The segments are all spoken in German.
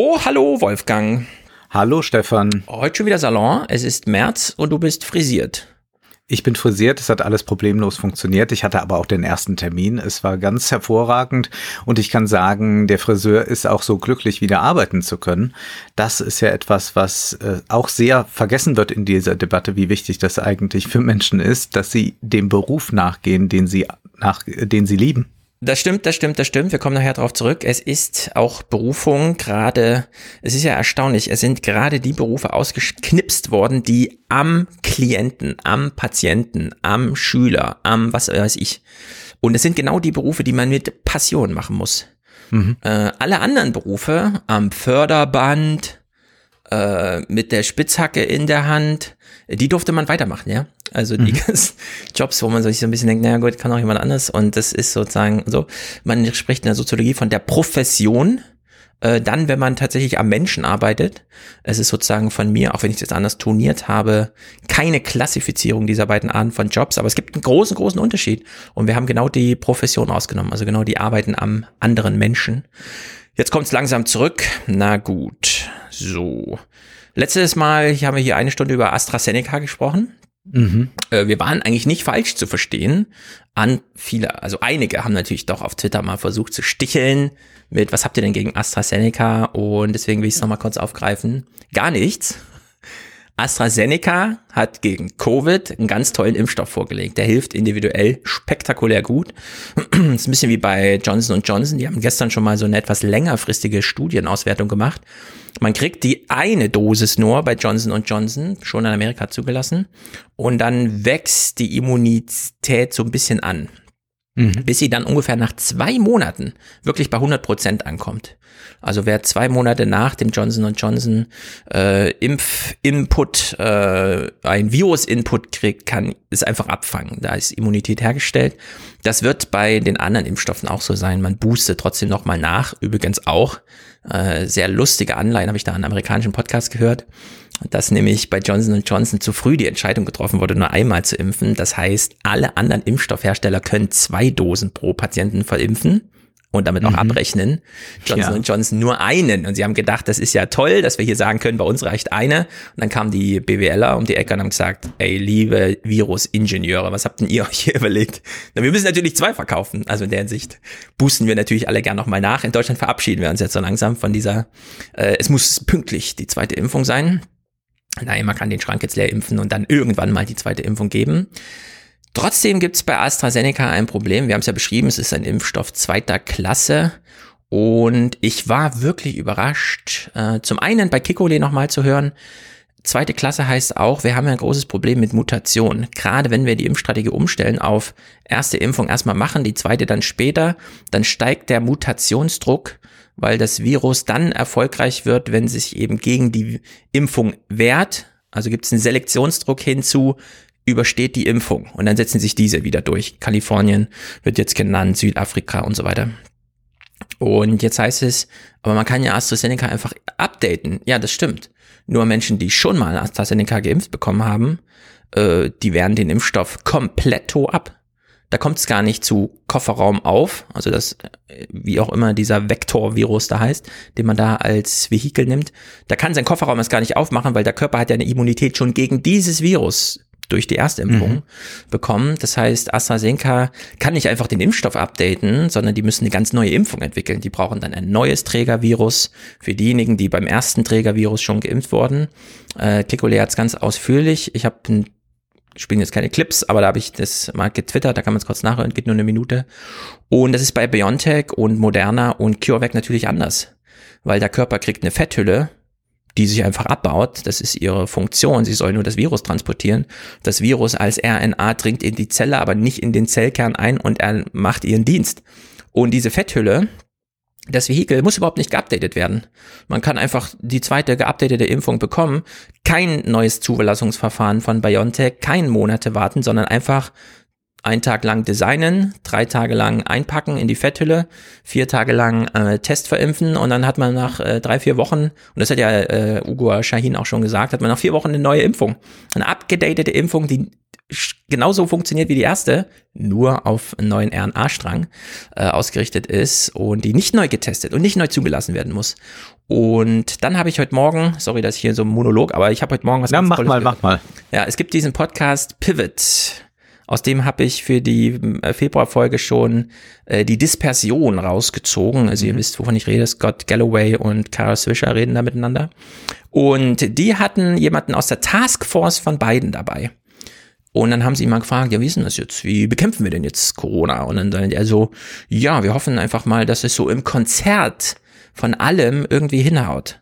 Oh, hallo Wolfgang. Hallo Stefan. Heute schon wieder Salon. Es ist März und du bist frisiert. Ich bin frisiert, es hat alles problemlos funktioniert. Ich hatte aber auch den ersten Termin. Es war ganz hervorragend und ich kann sagen, der Friseur ist auch so glücklich, wieder arbeiten zu können. Das ist ja etwas, was äh, auch sehr vergessen wird in dieser Debatte, wie wichtig das eigentlich für Menschen ist, dass sie dem Beruf nachgehen, den sie nach, den sie lieben. Das stimmt, das stimmt, das stimmt. Wir kommen nachher darauf zurück. Es ist auch Berufung gerade, es ist ja erstaunlich, es sind gerade die Berufe ausgeknipst worden, die am Klienten, am Patienten, am Schüler, am was weiß ich. Und es sind genau die Berufe, die man mit Passion machen muss. Mhm. Äh, alle anderen Berufe am Förderband, äh, mit der Spitzhacke in der Hand, die durfte man weitermachen, ja. Also die mhm. Jobs, wo man sich so ein bisschen denkt, naja gut, kann auch jemand anders. Und das ist sozusagen so, man spricht in der Soziologie von der Profession, äh, dann, wenn man tatsächlich am Menschen arbeitet. Es ist sozusagen von mir, auch wenn ich es jetzt anders toniert habe, keine Klassifizierung dieser beiden Arten von Jobs, aber es gibt einen großen, großen Unterschied. Und wir haben genau die Profession ausgenommen, also genau die Arbeiten am anderen Menschen. Jetzt kommt es langsam zurück. Na gut, so. Letztes Mal haben wir hier eine Stunde über AstraZeneca gesprochen. Mhm. Äh, wir waren eigentlich nicht falsch zu verstehen. An viele, also einige haben natürlich doch auf Twitter mal versucht zu sticheln mit, was habt ihr denn gegen AstraZeneca? Und deswegen will ich es nochmal kurz aufgreifen. Gar nichts. AstraZeneca hat gegen Covid einen ganz tollen Impfstoff vorgelegt. Der hilft individuell spektakulär gut. Ist ein bisschen wie bei Johnson Johnson. Die haben gestern schon mal so eine etwas längerfristige Studienauswertung gemacht. Man kriegt die eine Dosis nur bei Johnson Johnson, schon in Amerika zugelassen. Und dann wächst die Immunität so ein bisschen an. Mhm. Bis sie dann ungefähr nach zwei Monaten wirklich bei 100 Prozent ankommt. Also wer zwei Monate nach dem Johnson Johnson äh, Impf-Input, äh, ein Virus-Input kriegt, kann es einfach abfangen. Da ist Immunität hergestellt. Das wird bei den anderen Impfstoffen auch so sein. Man boostet trotzdem nochmal nach. Übrigens auch äh, sehr lustige Anleihen habe ich da an amerikanischen Podcast gehört, dass nämlich bei Johnson Johnson zu früh die Entscheidung getroffen wurde, nur einmal zu impfen. Das heißt, alle anderen Impfstoffhersteller können zwei Dosen pro Patienten verimpfen und damit auch mhm. abrechnen. Johnson ja. Johnson nur einen. Und sie haben gedacht, das ist ja toll, dass wir hier sagen können, bei uns reicht eine. Und dann kamen die BWLer um die Ecke und haben gesagt, ey, liebe Virusingenieure, was habt denn ihr euch hier überlegt? Na, wir müssen natürlich zwei verkaufen. Also in der Hinsicht boosten wir natürlich alle gern nochmal nach. In Deutschland verabschieden wir uns jetzt so langsam von dieser, äh, es muss pünktlich die zweite Impfung sein. Nein, man kann den Schrank jetzt leer impfen und dann irgendwann mal die zweite Impfung geben. Trotzdem gibt es bei AstraZeneca ein Problem. Wir haben es ja beschrieben, es ist ein Impfstoff zweiter Klasse. Und ich war wirklich überrascht, äh, zum einen bei Kikole nochmal zu hören, zweite Klasse heißt auch, wir haben ja ein großes Problem mit Mutation. Gerade wenn wir die Impfstrategie umstellen auf erste Impfung erstmal machen, die zweite dann später, dann steigt der Mutationsdruck, weil das Virus dann erfolgreich wird, wenn sich eben gegen die Impfung wehrt. Also gibt es einen Selektionsdruck hinzu, übersteht die Impfung und dann setzen sich diese wieder durch. Kalifornien wird jetzt genannt, Südafrika und so weiter. Und jetzt heißt es, aber man kann ja AstraZeneca einfach updaten. Ja, das stimmt. Nur Menschen, die schon mal AstraZeneca geimpft bekommen haben, äh, die werden den Impfstoff komplett ab. Da kommt es gar nicht zu Kofferraum auf, also das, wie auch immer dieser Vektorvirus da heißt, den man da als Vehikel nimmt. Da kann sein Kofferraum es gar nicht aufmachen, weil der Körper hat ja eine Immunität schon gegen dieses Virus durch die Erstimpfung mhm. bekommen. Das heißt, AstraZeneca kann nicht einfach den Impfstoff updaten, sondern die müssen eine ganz neue Impfung entwickeln. Die brauchen dann ein neues Trägervirus für diejenigen, die beim ersten Trägervirus schon geimpft wurden. Äh, Kikole hat es ganz ausführlich. Ich habe spielen jetzt keine Clips, aber da habe ich das mal getwittert, da kann man es kurz nachhören, geht nur eine Minute. Und das ist bei BioNTech und Moderna und CureVac natürlich anders, weil der Körper kriegt eine Fetthülle, die sich einfach abbaut. Das ist ihre Funktion. Sie soll nur das Virus transportieren. Das Virus als RNA dringt in die Zelle, aber nicht in den Zellkern ein und er macht ihren Dienst. Und diese Fetthülle, das Vehikel muss überhaupt nicht geupdatet werden. Man kann einfach die zweite geupdatete Impfung bekommen, kein neues Zulassungsverfahren von BioNTech, kein Monate warten, sondern einfach einen Tag lang designen, drei Tage lang einpacken in die Fetthülle, vier Tage lang äh, Test verimpfen und dann hat man nach äh, drei, vier Wochen, und das hat ja äh, Ugo Shahin auch schon gesagt, hat man nach vier Wochen eine neue Impfung. Eine abgedatete Impfung, die genauso funktioniert wie die erste, nur auf einen neuen RNA-Strang äh, ausgerichtet ist und die nicht neu getestet und nicht neu zugelassen werden muss. Und dann habe ich heute Morgen, sorry, dass ich hier so ein Monolog, aber ich habe heute Morgen was Na, mach mal, mach mal. Ja, es gibt diesen Podcast Pivot. Aus dem habe ich für die äh, Februarfolge schon äh, die Dispersion rausgezogen. Also ihr mhm. wisst, wovon ich rede. Scott Galloway und Carl Swisher reden da miteinander. Und die hatten jemanden aus der Taskforce von beiden dabei. Und dann haben sie ihn mal gefragt, ja, wie ist denn das jetzt? Wie bekämpfen wir denn jetzt Corona? Und dann sagt er so, ja, wir hoffen einfach mal, dass es so im Konzert von allem irgendwie hinhaut.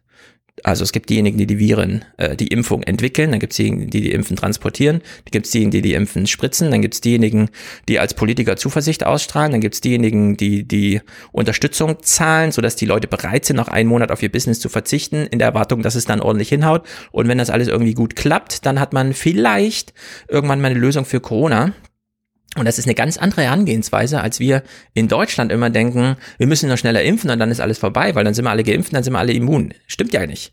Also es gibt diejenigen, die die Viren, äh, die Impfung entwickeln, dann gibt es diejenigen, die die Impfen transportieren, dann gibt es diejenigen, die die Impfen spritzen, dann gibt es diejenigen, die als Politiker Zuversicht ausstrahlen, dann gibt es diejenigen, die die Unterstützung zahlen, sodass die Leute bereit sind, noch einen Monat auf ihr Business zu verzichten, in der Erwartung, dass es dann ordentlich hinhaut. Und wenn das alles irgendwie gut klappt, dann hat man vielleicht irgendwann mal eine Lösung für Corona. Und das ist eine ganz andere Herangehensweise, als wir in Deutschland immer denken, wir müssen noch schneller impfen und dann ist alles vorbei, weil dann sind wir alle geimpft, dann sind wir alle immun. Stimmt ja nicht.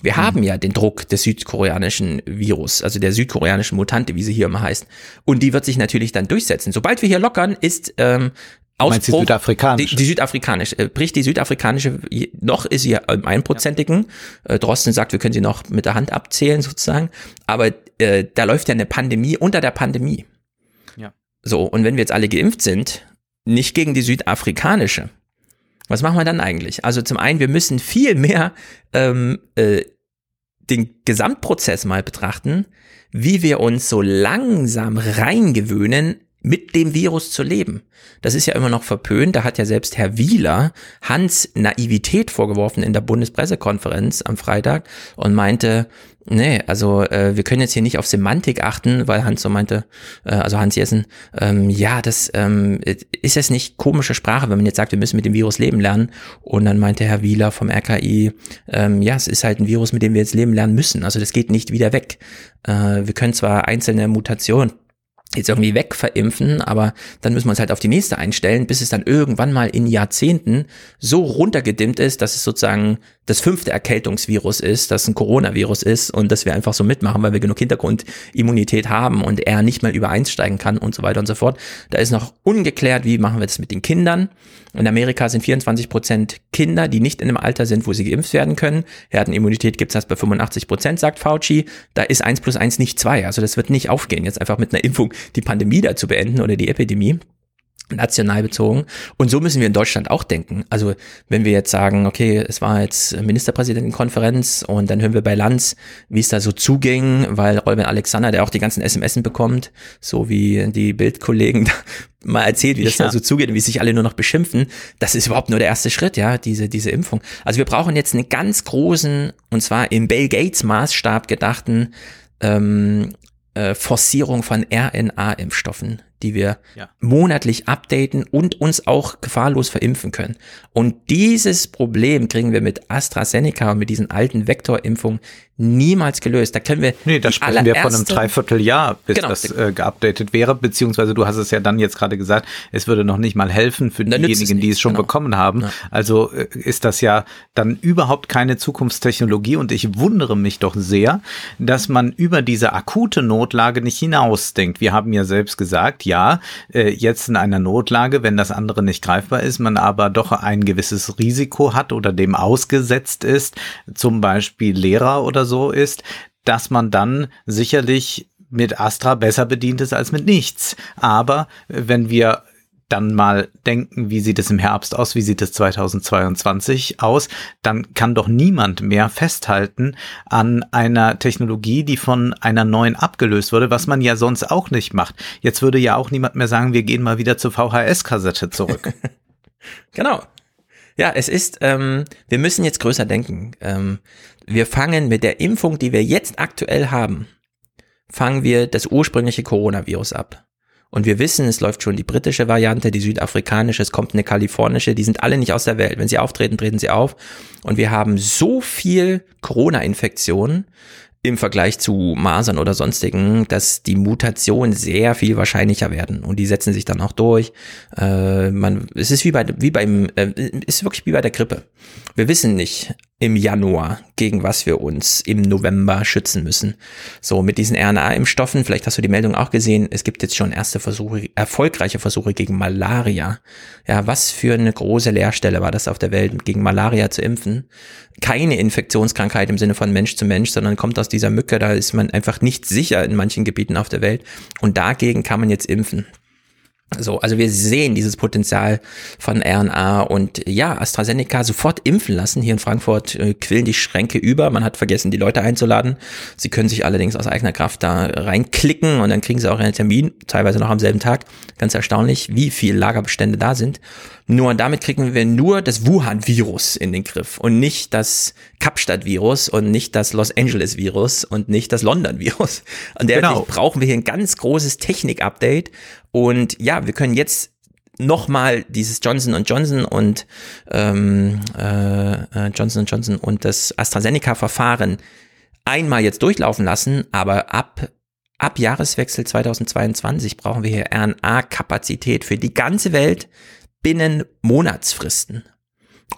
Wir mhm. haben ja den Druck des südkoreanischen Virus, also der südkoreanischen Mutante, wie sie hier immer heißt. Und die wird sich natürlich dann durchsetzen. Sobald wir hier lockern, ist ähm, Ausbruch, die südafrikanische? Die, die südafrikanische, äh, bricht die südafrikanische, noch ist sie im einprozentigen. Ja. Äh, Drosten sagt, wir können sie noch mit der Hand abzählen sozusagen. Aber äh, da läuft ja eine Pandemie unter der Pandemie. So, und wenn wir jetzt alle geimpft sind, nicht gegen die südafrikanische, was machen wir dann eigentlich? Also zum einen, wir müssen viel mehr ähm, äh, den Gesamtprozess mal betrachten, wie wir uns so langsam reingewöhnen, mit dem Virus zu leben. Das ist ja immer noch verpönt. Da hat ja selbst Herr Wieler Hans Naivität vorgeworfen in der Bundespressekonferenz am Freitag und meinte, nee, also äh, wir können jetzt hier nicht auf Semantik achten, weil Hans so meinte, äh, also Hans Jessen, ähm, ja, das ähm, ist jetzt nicht komische Sprache, wenn man jetzt sagt, wir müssen mit dem Virus leben lernen. Und dann meinte Herr Wieler vom RKI, ähm, ja, es ist halt ein Virus, mit dem wir jetzt leben lernen müssen. Also das geht nicht wieder weg. Äh, wir können zwar einzelne Mutationen jetzt irgendwie wegverimpfen, aber dann müssen wir uns halt auf die nächste einstellen, bis es dann irgendwann mal in Jahrzehnten so runtergedimmt ist, dass es sozusagen das fünfte Erkältungsvirus ist, das ein Coronavirus ist und dass wir einfach so mitmachen, weil wir genug Hintergrundimmunität haben und er nicht mehr übereinsteigen kann und so weiter und so fort. Da ist noch ungeklärt, wie machen wir das mit den Kindern. In Amerika sind 24 Prozent Kinder, die nicht in einem Alter sind, wo sie geimpft werden können. Herdenimmunität gibt es erst bei 85 Prozent, sagt Fauci. Da ist eins plus eins nicht zwei. Also das wird nicht aufgehen, jetzt einfach mit einer Impfung die Pandemie da zu beenden oder die Epidemie national bezogen. Und so müssen wir in Deutschland auch denken. Also wenn wir jetzt sagen, okay, es war jetzt Ministerpräsidentenkonferenz und dann hören wir bei Lanz, wie es da so zuging, weil Robin Alexander, der auch die ganzen SMS bekommt, so wie die Bildkollegen mal erzählt, wie das ja. da so zugeht und wie sich alle nur noch beschimpfen. Das ist überhaupt nur der erste Schritt, ja, diese, diese Impfung. Also wir brauchen jetzt einen ganz großen, und zwar im Bill Gates Maßstab gedachten, ähm, äh, Forcierung von RNA-Impfstoffen, die wir ja. monatlich updaten und uns auch gefahrlos verimpfen können. Und dieses Problem kriegen wir mit AstraZeneca und mit diesen alten Vektorimpfungen niemals gelöst. Da können wir. Nee, da sprechen wir von einem Dreivierteljahr, bis genau. das äh, geupdatet wäre, beziehungsweise du hast es ja dann jetzt gerade gesagt, es würde noch nicht mal helfen für dann diejenigen, die es schon genau. bekommen haben. Ja. Also äh, ist das ja dann überhaupt keine Zukunftstechnologie und ich wundere mich doch sehr, dass man über diese akute Notlage nicht hinausdenkt. Wir haben ja selbst gesagt, ja, äh, jetzt in einer Notlage, wenn das andere nicht greifbar ist, man aber doch ein gewisses Risiko hat oder dem ausgesetzt ist, zum Beispiel Lehrer oder so so ist, dass man dann sicherlich mit Astra besser bedient ist als mit nichts. Aber wenn wir dann mal denken, wie sieht es im Herbst aus, wie sieht es 2022 aus, dann kann doch niemand mehr festhalten an einer Technologie, die von einer neuen abgelöst wurde, was man ja sonst auch nicht macht. Jetzt würde ja auch niemand mehr sagen, wir gehen mal wieder zur VHS-Kassette zurück. genau. Ja, es ist, ähm, wir müssen jetzt größer denken. Ähm, wir fangen mit der Impfung, die wir jetzt aktuell haben, fangen wir das ursprüngliche Coronavirus ab. Und wir wissen, es läuft schon die britische Variante, die südafrikanische, es kommt eine kalifornische, die sind alle nicht aus der Welt. Wenn sie auftreten, treten sie auf. Und wir haben so viel Corona-Infektionen, im Vergleich zu Masern oder sonstigen, dass die Mutationen sehr viel wahrscheinlicher werden und die setzen sich dann auch durch. Äh, man, es ist wie bei wie beim, äh, ist wirklich wie bei der Grippe. Wir wissen nicht im Januar, gegen was wir uns im November schützen müssen. So, mit diesen RNA-Impfstoffen, vielleicht hast du die Meldung auch gesehen, es gibt jetzt schon erste Versuche, erfolgreiche Versuche gegen Malaria. Ja, was für eine große Leerstelle war das auf der Welt, gegen Malaria zu impfen. Keine Infektionskrankheit im Sinne von Mensch zu Mensch, sondern kommt aus dieser Mücke, da ist man einfach nicht sicher in manchen Gebieten auf der Welt. Und dagegen kann man jetzt impfen. So, also wir sehen dieses Potenzial von RNA und ja, AstraZeneca sofort impfen lassen. Hier in Frankfurt äh, quillen die Schränke über. Man hat vergessen, die Leute einzuladen. Sie können sich allerdings aus eigener Kraft da reinklicken und dann kriegen sie auch einen Termin, teilweise noch am selben Tag. Ganz erstaunlich, wie viel Lagerbestände da sind. Nur damit kriegen wir nur das Wuhan-Virus in den Griff und nicht das Kapstadt-Virus und nicht das Los Angeles-Virus und nicht das London-Virus. Und deswegen genau. brauchen wir hier ein ganz großes Technik-Update. Und ja, wir können jetzt nochmal dieses Johnson Johnson und ähm, äh, äh, Johnson Johnson und das AstraZeneca-Verfahren einmal jetzt durchlaufen lassen, aber ab ab Jahreswechsel 2022 brauchen wir hier RNA-Kapazität für die ganze Welt binnen Monatsfristen.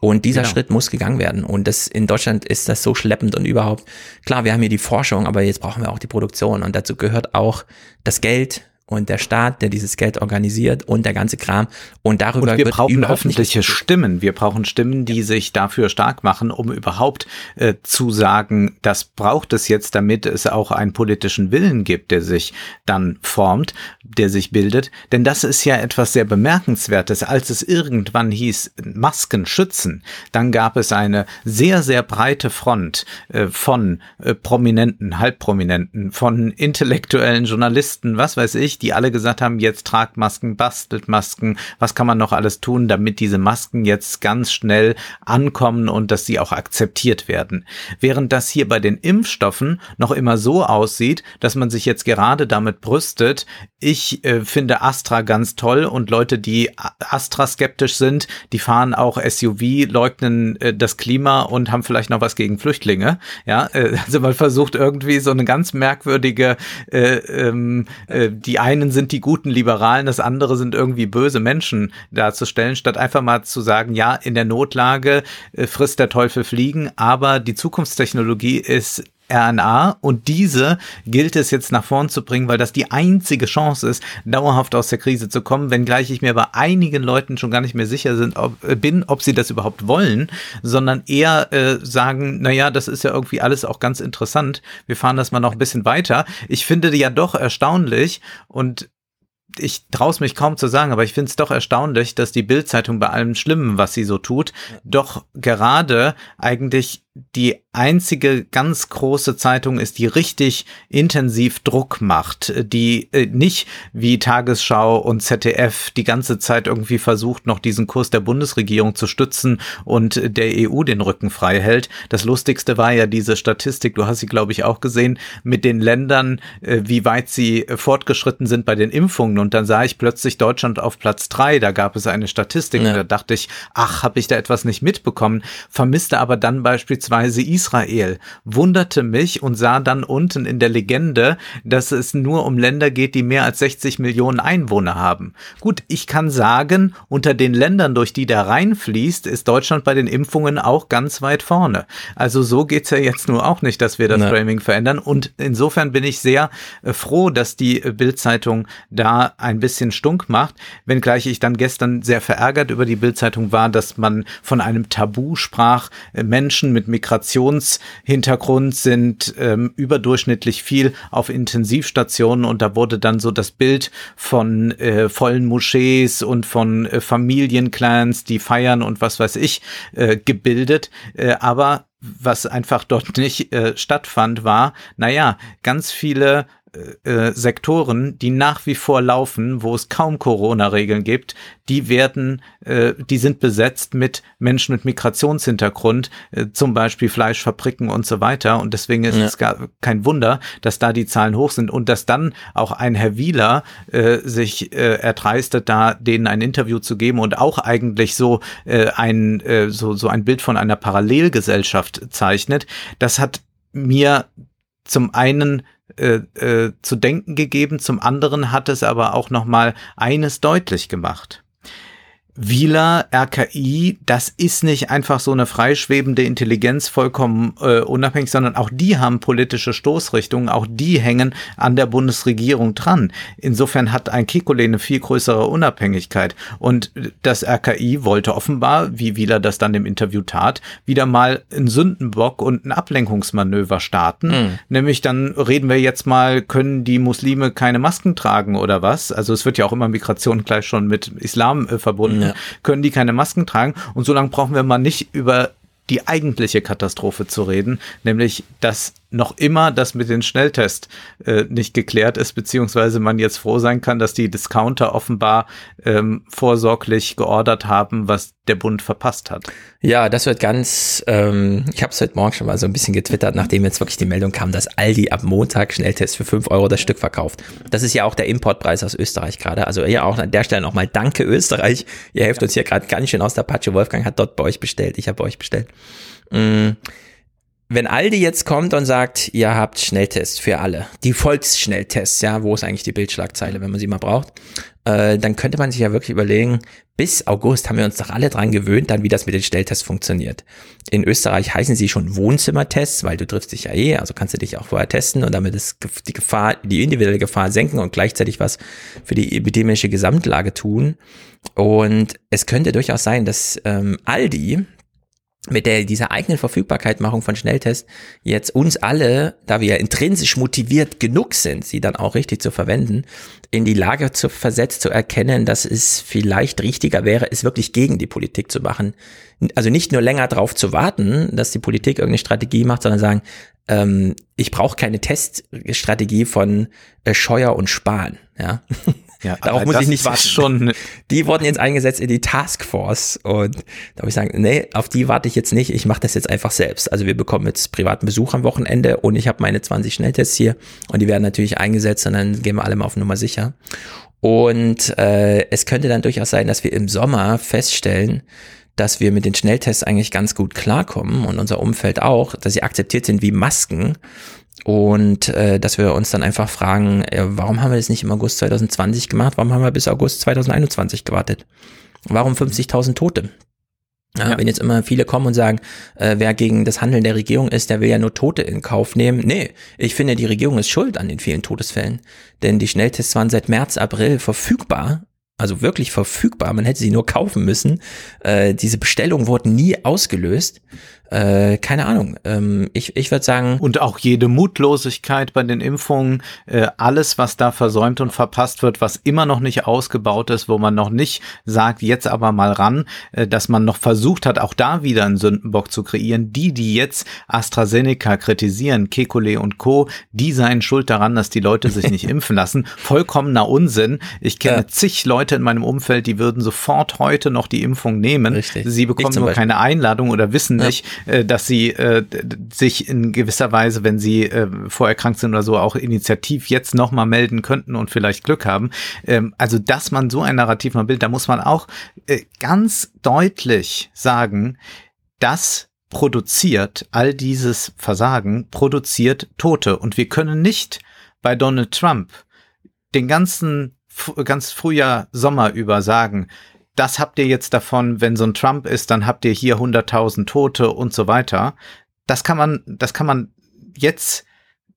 Und dieser genau. Schritt muss gegangen werden. Und das in Deutschland ist das so schleppend und überhaupt. Klar, wir haben hier die Forschung, aber jetzt brauchen wir auch die Produktion. Und dazu gehört auch das Geld, und der Staat, der dieses Geld organisiert und der ganze Kram. Und darüber und wir wird brauchen öffentliche Stimmen. Wir brauchen Stimmen, die sich dafür stark machen, um überhaupt äh, zu sagen, das braucht es jetzt, damit es auch einen politischen Willen gibt, der sich dann formt, der sich bildet. Denn das ist ja etwas sehr bemerkenswertes. Als es irgendwann hieß, Masken schützen, dann gab es eine sehr, sehr breite Front äh, von äh, Prominenten, Halbprominenten, von intellektuellen Journalisten, was weiß ich, die alle gesagt haben, jetzt tragt Masken, bastelt Masken, was kann man noch alles tun, damit diese Masken jetzt ganz schnell ankommen und dass sie auch akzeptiert werden. Während das hier bei den Impfstoffen noch immer so aussieht, dass man sich jetzt gerade damit brüstet, ich äh, finde Astra ganz toll und Leute, die Astra skeptisch sind, die fahren auch SUV, leugnen äh, das Klima und haben vielleicht noch was gegen Flüchtlinge. Ja, äh, also man versucht irgendwie so eine ganz merkwürdige, äh, ähm, äh, die einen sind die guten Liberalen, das andere sind irgendwie böse Menschen darzustellen, statt einfach mal zu sagen, ja, in der Notlage äh, frisst der Teufel Fliegen, aber die Zukunftstechnologie ist RNA und diese gilt es jetzt nach vorn zu bringen, weil das die einzige Chance ist, dauerhaft aus der Krise zu kommen, wenngleich ich mir bei einigen Leuten schon gar nicht mehr sicher sind, ob, äh, bin, ob sie das überhaupt wollen, sondern eher äh, sagen, naja, das ist ja irgendwie alles auch ganz interessant, wir fahren das mal noch ein bisschen weiter. Ich finde ja doch erstaunlich und ich traue es mich kaum zu sagen, aber ich finde es doch erstaunlich, dass die Bildzeitung bei allem Schlimmen, was sie so tut, doch gerade eigentlich die einzige ganz große Zeitung ist, die richtig intensiv Druck macht, die äh, nicht wie Tagesschau und ZDF die ganze Zeit irgendwie versucht, noch diesen Kurs der Bundesregierung zu stützen und der EU den Rücken frei hält. Das Lustigste war ja diese Statistik, du hast sie, glaube ich, auch gesehen, mit den Ländern, äh, wie weit sie fortgeschritten sind bei den Impfungen. Und dann sah ich plötzlich Deutschland auf Platz drei. Da gab es eine Statistik ja. und da dachte ich, ach, habe ich da etwas nicht mitbekommen, vermisste aber dann beispielsweise beispielsweise Israel, wunderte mich und sah dann unten in der Legende, dass es nur um Länder geht, die mehr als 60 Millionen Einwohner haben. Gut, ich kann sagen, unter den Ländern, durch die der Rhein fließt, ist Deutschland bei den Impfungen auch ganz weit vorne. Also so geht's ja jetzt nur auch nicht, dass wir das ne. Framing verändern. Und insofern bin ich sehr äh, froh, dass die äh, Bildzeitung da ein bisschen stunk macht, wenngleich ich dann gestern sehr verärgert über die Bildzeitung war, dass man von einem Tabu sprach, äh, Menschen mit Migrationshintergrund sind ähm, überdurchschnittlich viel auf Intensivstationen und da wurde dann so das Bild von äh, vollen Moschees und von äh, Familienclans, die feiern und was weiß ich, äh, gebildet. Äh, aber was einfach dort nicht äh, stattfand, war, naja, ganz viele äh, Sektoren, die nach wie vor laufen, wo es kaum Corona-Regeln gibt, die werden, äh, die sind besetzt mit Menschen mit Migrationshintergrund, äh, zum Beispiel Fleischfabriken und so weiter. Und deswegen ist ja. es gar kein Wunder, dass da die Zahlen hoch sind und dass dann auch ein Herr Wieler äh, sich äh, erdreistet, da denen ein Interview zu geben und auch eigentlich so äh, ein äh, so so ein Bild von einer Parallelgesellschaft zeichnet. Das hat mir zum einen äh, äh, zu denken gegeben, zum anderen hat es aber auch noch mal eines deutlich gemacht. Wieler, RKI, das ist nicht einfach so eine freischwebende Intelligenz vollkommen äh, unabhängig, sondern auch die haben politische Stoßrichtungen, auch die hängen an der Bundesregierung dran. Insofern hat ein Kekulé eine viel größere Unabhängigkeit. Und das RKI wollte offenbar, wie Wieler das dann im Interview tat, wieder mal einen Sündenbock und ein Ablenkungsmanöver starten. Mhm. Nämlich dann reden wir jetzt mal, können die Muslime keine Masken tragen oder was? Also es wird ja auch immer Migration gleich schon mit Islam äh, verbunden ja. können die keine Masken tragen. Und so lange brauchen wir mal nicht über die eigentliche Katastrophe zu reden, nämlich dass noch immer das mit den Schnelltests äh, nicht geklärt ist, beziehungsweise man jetzt froh sein kann, dass die Discounter offenbar ähm, vorsorglich geordert haben, was der Bund verpasst hat. Ja, das wird ganz, ähm, ich habe es heute Morgen schon mal so ein bisschen getwittert, nachdem jetzt wirklich die Meldung kam, dass Aldi ab Montag Schnelltests für fünf Euro das Stück verkauft. Das ist ja auch der Importpreis aus Österreich gerade. Also ja, auch an der Stelle nochmal danke Österreich. Ihr helft uns hier gerade ganz schön aus der Patsche. Wolfgang hat dort bei euch bestellt, ich habe bei euch bestellt. Mm. Wenn Aldi jetzt kommt und sagt, ihr habt Schnelltests für alle, die Volksschnelltests, ja, wo ist eigentlich die Bildschlagzeile, wenn man sie mal braucht, äh, dann könnte man sich ja wirklich überlegen, bis August haben wir uns doch alle dran gewöhnt, dann wie das mit den Schnelltests funktioniert. In Österreich heißen sie schon Wohnzimmertests, weil du triffst dich ja eh, also kannst du dich auch vorher testen und damit ist die Gefahr, die individuelle Gefahr senken und gleichzeitig was für die epidemische Gesamtlage tun. Und es könnte durchaus sein, dass ähm, Aldi, mit der dieser eigenen Verfügbarkeitmachung von Schnelltests jetzt uns alle, da wir intrinsisch motiviert genug sind, sie dann auch richtig zu verwenden, in die Lage zu versetzt zu erkennen, dass es vielleicht richtiger wäre, es wirklich gegen die Politik zu machen. Also nicht nur länger darauf zu warten, dass die Politik irgendeine Strategie macht, sondern sagen, ähm, ich brauche keine Teststrategie von äh, Scheuer und Spahn. Ja, ja, Darauf muss ich nicht warten. Schon die wurden jetzt eingesetzt in die Taskforce und da muss ich sagen, nee, auf die warte ich jetzt nicht. Ich mache das jetzt einfach selbst. Also wir bekommen jetzt privaten Besuch am Wochenende und ich habe meine 20 Schnelltests hier und die werden natürlich eingesetzt und dann gehen wir alle mal auf Nummer sicher. Und äh, es könnte dann durchaus sein, dass wir im Sommer feststellen, dass wir mit den Schnelltests eigentlich ganz gut klarkommen und unser Umfeld auch, dass sie akzeptiert sind wie Masken und äh, dass wir uns dann einfach fragen, äh, warum haben wir das nicht im August 2020 gemacht? Warum haben wir bis August 2021 gewartet? Warum 50.000 Tote? Ja. Wenn jetzt immer viele kommen und sagen, äh, wer gegen das Handeln der Regierung ist, der will ja nur Tote in Kauf nehmen. Nee, ich finde, die Regierung ist schuld an den vielen Todesfällen. Denn die Schnelltests waren seit März, April verfügbar also wirklich verfügbar. Man hätte sie nur kaufen müssen. Äh, diese Bestellungen wurden nie ausgelöst. Äh, keine Ahnung. Ähm, ich ich würde sagen. Und auch jede Mutlosigkeit bei den Impfungen, äh, alles, was da versäumt und verpasst wird, was immer noch nicht ausgebaut ist, wo man noch nicht sagt, jetzt aber mal ran, äh, dass man noch versucht hat, auch da wieder einen Sündenbock zu kreieren. Die, die jetzt AstraZeneca kritisieren, Kekulé und Co., die seien schuld daran, dass die Leute sich nicht impfen lassen. Vollkommener Unsinn. Ich kenne ja. zig Leute in meinem Umfeld, die würden sofort heute noch die Impfung nehmen. Richtig. Sie bekommen nur keine Einladung oder wissen ja. nicht, dass sie äh, sich in gewisser Weise, wenn sie äh, vorerkrankt sind oder so, auch initiativ jetzt nochmal melden könnten und vielleicht Glück haben. Ähm, also, dass man so ein Narrativ mal bildet, da muss man auch äh, ganz deutlich sagen, dass produziert all dieses Versagen, produziert Tote. Und wir können nicht bei Donald Trump den ganzen ganz Frühjahr, Sommer über sagen, das habt ihr jetzt davon, wenn so ein Trump ist, dann habt ihr hier 100.000 Tote und so weiter. Das kann man, das kann man jetzt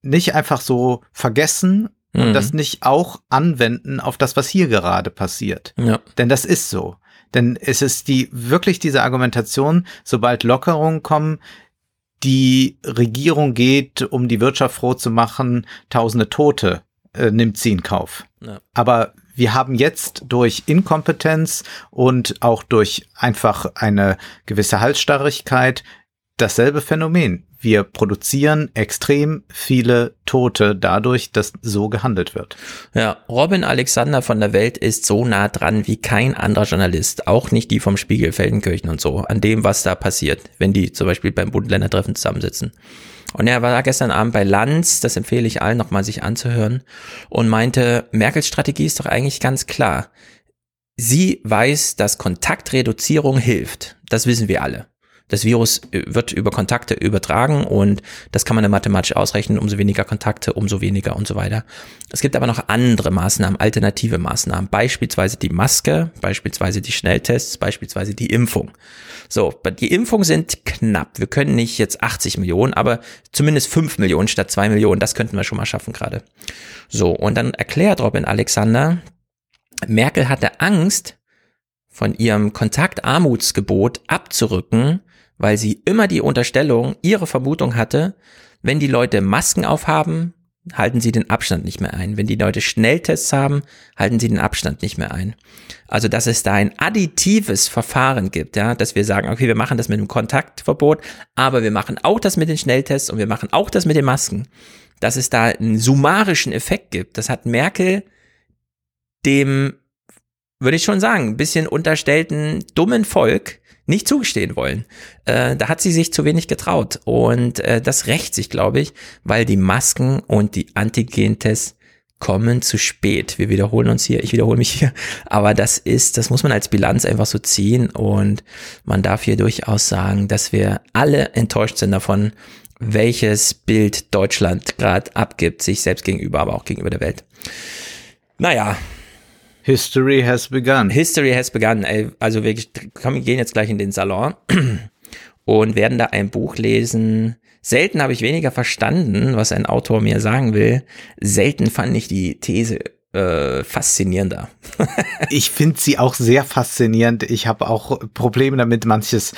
nicht einfach so vergessen mhm. und das nicht auch anwenden auf das, was hier gerade passiert. Ja. Denn das ist so. Denn es ist die, wirklich diese Argumentation, sobald Lockerungen kommen, die Regierung geht, um die Wirtschaft froh zu machen, tausende Tote äh, nimmt sie in Kauf. Ja. Aber wir haben jetzt durch Inkompetenz und auch durch einfach eine gewisse Halsstarrigkeit dasselbe Phänomen. Wir produzieren extrem viele Tote dadurch, dass so gehandelt wird. Ja, Robin Alexander von der Welt ist so nah dran wie kein anderer Journalist, auch nicht die vom Spiegel, Feldenkirchen und so, an dem, was da passiert, wenn die zum Beispiel beim Bund-Länder-Treffen zusammensitzen. Und er war gestern Abend bei Lanz, das empfehle ich allen nochmal sich anzuhören, und meinte, Merkels Strategie ist doch eigentlich ganz klar. Sie weiß, dass Kontaktreduzierung hilft. Das wissen wir alle. Das Virus äh, wird über Kontakte übertragen und das kann man dann mathematisch ausrechnen. Umso weniger Kontakte, umso weniger und so weiter. Es gibt aber noch andere Maßnahmen, alternative Maßnahmen. Beispielsweise die Maske, beispielsweise die Schnelltests, beispielsweise die Impfung. So, die Impfungen sind knapp. Wir können nicht jetzt 80 Millionen, aber zumindest 5 Millionen statt 2 Millionen. Das könnten wir schon mal schaffen gerade. So, und dann erklärt Robin Alexander, Merkel hatte Angst, von ihrem Kontaktarmutsgebot abzurücken, weil sie immer die Unterstellung, ihre Vermutung hatte, wenn die Leute Masken aufhaben, halten sie den Abstand nicht mehr ein. Wenn die Leute Schnelltests haben, halten sie den Abstand nicht mehr ein. Also, dass es da ein additives Verfahren gibt, ja, dass wir sagen, okay, wir machen das mit dem Kontaktverbot, aber wir machen auch das mit den Schnelltests und wir machen auch das mit den Masken. Dass es da einen summarischen Effekt gibt, das hat Merkel dem, würde ich schon sagen, ein bisschen unterstellten dummen Volk nicht zugestehen wollen. Äh, da hat sie sich zu wenig getraut. Und äh, das rächt sich, glaube ich, weil die Masken und die Antigentests kommen zu spät. Wir wiederholen uns hier, ich wiederhole mich hier, aber das ist, das muss man als Bilanz einfach so ziehen und man darf hier durchaus sagen, dass wir alle enttäuscht sind davon, welches Bild Deutschland gerade abgibt, sich selbst gegenüber, aber auch gegenüber der Welt. Naja, History has begun. History has begun. Also wir gehen jetzt gleich in den Salon und werden da ein Buch lesen. Selten habe ich weniger verstanden, was ein Autor mir sagen will. Selten fand ich die These äh, faszinierender. ich finde sie auch sehr faszinierend. Ich habe auch Probleme damit. Manches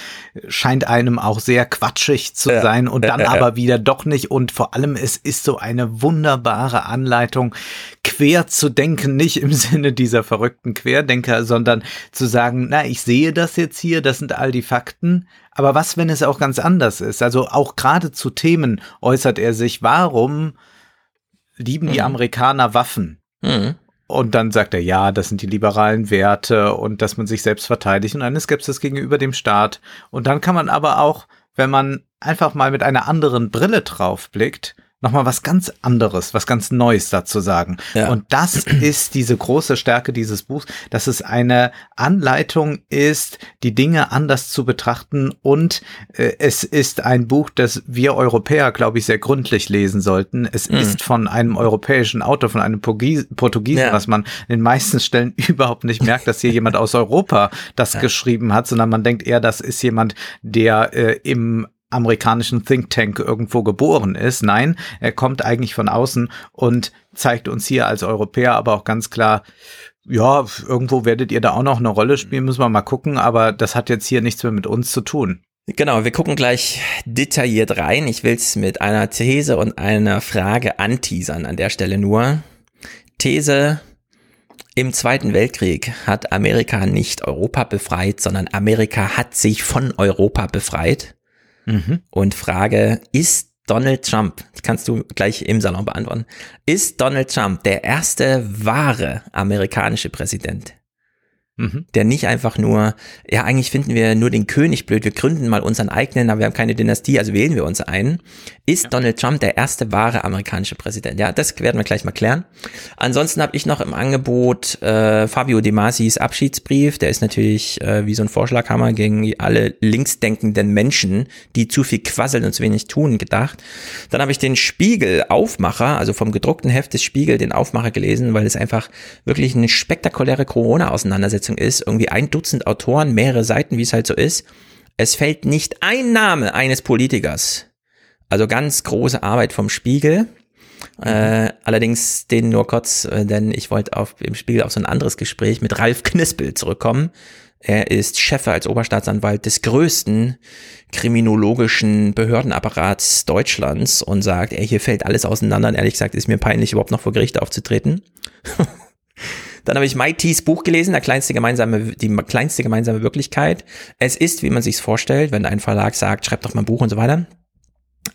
scheint einem auch sehr quatschig zu ja. sein und dann ja, aber wieder doch nicht. Und vor allem, es ist so eine wunderbare Anleitung, quer zu denken, nicht im Sinne dieser verrückten Querdenker, sondern zu sagen, na, ich sehe das jetzt hier, das sind all die Fakten. Aber was, wenn es auch ganz anders ist? Also auch gerade zu Themen äußert er sich, warum lieben die mhm. Amerikaner Waffen? Mhm. Und dann sagt er, ja, das sind die liberalen Werte und dass man sich selbst verteidigt und eine Skepsis gegenüber dem Staat. Und dann kann man aber auch, wenn man einfach mal mit einer anderen Brille drauf blickt, nochmal was ganz anderes, was ganz Neues dazu sagen. Ja. Und das ist diese große Stärke dieses Buchs, dass es eine Anleitung ist, die Dinge anders zu betrachten und äh, es ist ein Buch, das wir Europäer, glaube ich, sehr gründlich lesen sollten. Es mhm. ist von einem europäischen Autor, von einem Portugiesen, ja. was man in den meisten Stellen überhaupt nicht merkt, dass hier jemand aus Europa das ja. geschrieben hat, sondern man denkt eher, das ist jemand, der äh, im amerikanischen Think Tank irgendwo geboren ist. Nein, er kommt eigentlich von außen und zeigt uns hier als Europäer aber auch ganz klar, ja, irgendwo werdet ihr da auch noch eine Rolle spielen, müssen wir mal gucken, aber das hat jetzt hier nichts mehr mit uns zu tun. Genau, wir gucken gleich detailliert rein. Ich will es mit einer These und einer Frage anteasern an der Stelle nur. These, im Zweiten Weltkrieg hat Amerika nicht Europa befreit, sondern Amerika hat sich von Europa befreit mhm. und frage, ist Donald Trump, kannst du gleich im Salon beantworten, ist Donald Trump der erste wahre amerikanische Präsident? Mhm. Der nicht einfach nur, ja, eigentlich finden wir nur den König blöd, wir gründen mal unseren eigenen, aber wir haben keine Dynastie, also wählen wir uns einen. Ist ja. Donald Trump der erste wahre amerikanische Präsident? Ja, das werden wir gleich mal klären. Ansonsten habe ich noch im Angebot äh, Fabio De Masis Abschiedsbrief. Der ist natürlich äh, wie so ein Vorschlaghammer gegen alle linksdenkenden Menschen, die zu viel quasseln und zu wenig tun, gedacht. Dann habe ich den Spiegel Aufmacher, also vom gedruckten Heft des Spiegel, den Aufmacher gelesen, weil es einfach wirklich eine spektakuläre Corona-Auseinandersetzung Umsetzung ist, irgendwie ein Dutzend Autoren, mehrere Seiten, wie es halt so ist. Es fällt nicht ein Name eines Politikers. Also ganz große Arbeit vom Spiegel. Äh, allerdings den nur kurz, äh, denn ich wollte auf im Spiegel auf so ein anderes Gespräch mit Ralf Knispel zurückkommen. Er ist Chef als Oberstaatsanwalt des größten kriminologischen Behördenapparats Deutschlands und sagt, ey, hier fällt alles auseinander. Und ehrlich gesagt ist mir peinlich, überhaupt noch vor Gericht aufzutreten. Dann habe ich Maitis Buch gelesen, der kleinste gemeinsame, die kleinste gemeinsame Wirklichkeit. Es ist, wie man sich's vorstellt, wenn ein Verlag sagt, schreib doch mal ein Buch und so weiter.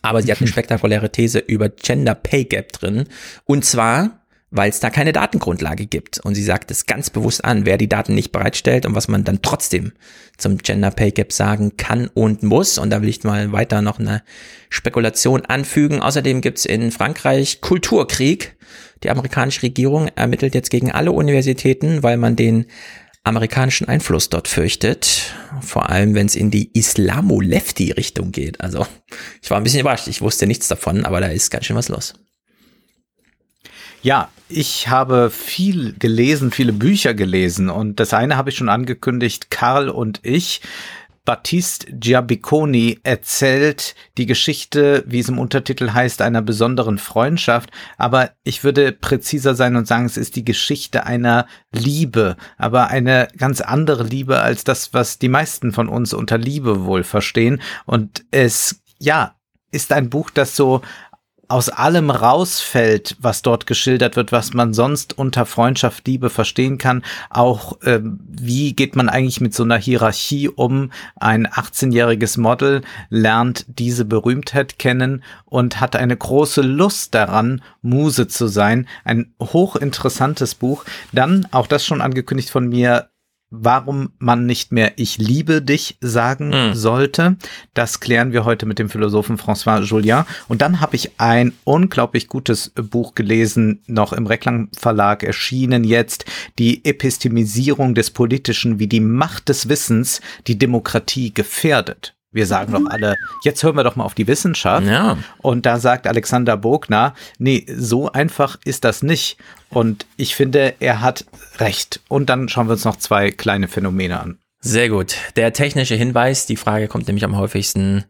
Aber sie hat eine spektakuläre These über Gender Pay Gap drin. Und zwar, weil es da keine Datengrundlage gibt. Und sie sagt es ganz bewusst an, wer die Daten nicht bereitstellt und was man dann trotzdem zum Gender Pay Gap sagen kann und muss. Und da will ich mal weiter noch eine Spekulation anfügen. Außerdem gibt's in Frankreich Kulturkrieg. Die amerikanische Regierung ermittelt jetzt gegen alle Universitäten, weil man den amerikanischen Einfluss dort fürchtet. Vor allem, wenn es in die Islamo-Lefty-Richtung geht. Also, ich war ein bisschen überrascht. Ich wusste nichts davon, aber da ist ganz schön was los. Ja, ich habe viel gelesen, viele Bücher gelesen und das eine habe ich schon angekündigt, Karl und ich. Battiste Giabiconi erzählt die Geschichte, wie es im Untertitel heißt, einer besonderen Freundschaft. Aber ich würde präziser sein und sagen, es ist die Geschichte einer Liebe, aber eine ganz andere Liebe als das, was die meisten von uns unter Liebe wohl verstehen. Und es, ja, ist ein Buch, das so aus allem rausfällt, was dort geschildert wird, was man sonst unter Freundschaft, Liebe verstehen kann. Auch äh, wie geht man eigentlich mit so einer Hierarchie um? Ein 18-jähriges Model lernt diese Berühmtheit kennen und hat eine große Lust daran, Muse zu sein. Ein hochinteressantes Buch. Dann, auch das schon angekündigt von mir, warum man nicht mehr Ich liebe dich sagen mhm. sollte. Das klären wir heute mit dem Philosophen François Julien. Und dann habe ich ein unglaublich gutes Buch gelesen, noch im Reklam Verlag erschienen jetzt, die Epistemisierung des Politischen, wie die Macht des Wissens die Demokratie gefährdet. Wir sagen doch alle, jetzt hören wir doch mal auf die Wissenschaft. Ja. Und da sagt Alexander Bogner, nee, so einfach ist das nicht. Und ich finde, er hat recht. Und dann schauen wir uns noch zwei kleine Phänomene an. Sehr gut. Der technische Hinweis, die Frage kommt nämlich am häufigsten.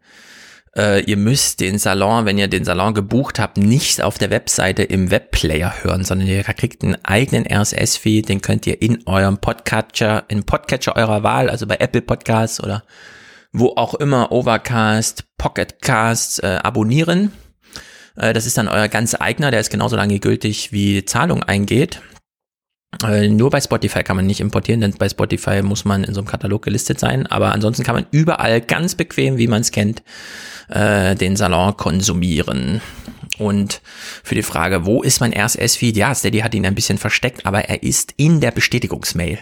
Äh, ihr müsst den Salon, wenn ihr den Salon gebucht habt, nicht auf der Webseite im Webplayer hören, sondern ihr kriegt einen eigenen RSS-Feed, den könnt ihr in eurem Podcatcher, in Podcatcher eurer Wahl, also bei Apple Podcasts oder wo auch immer Overcast, Pocketcast äh, abonnieren. Äh, das ist dann euer ganz eigener, der ist genauso lange gültig wie Zahlung eingeht. Äh, nur bei Spotify kann man nicht importieren, denn bei Spotify muss man in so einem Katalog gelistet sein. Aber ansonsten kann man überall ganz bequem, wie man es kennt, äh, den Salon konsumieren. Und für die Frage, wo ist mein RSS-Feed? Ja, Steady hat ihn ein bisschen versteckt, aber er ist in der Bestätigungsmail.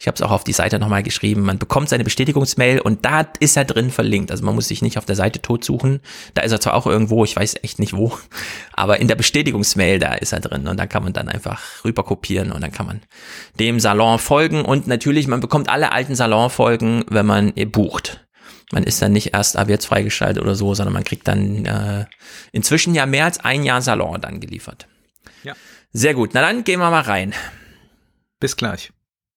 Ich habe es auch auf die Seite nochmal geschrieben. Man bekommt seine Bestätigungsmail und da ist er drin verlinkt. Also man muss sich nicht auf der Seite tot suchen. Da ist er zwar auch irgendwo, ich weiß echt nicht wo, aber in der Bestätigungsmail, da ist er drin. Und da kann man dann einfach rüber kopieren und dann kann man dem Salon folgen. Und natürlich, man bekommt alle alten Salonfolgen, wenn man bucht. Man ist dann nicht erst ab jetzt freigeschaltet oder so, sondern man kriegt dann äh, inzwischen ja mehr als ein Jahr Salon dann geliefert. Ja. Sehr gut. Na dann gehen wir mal rein. Bis gleich.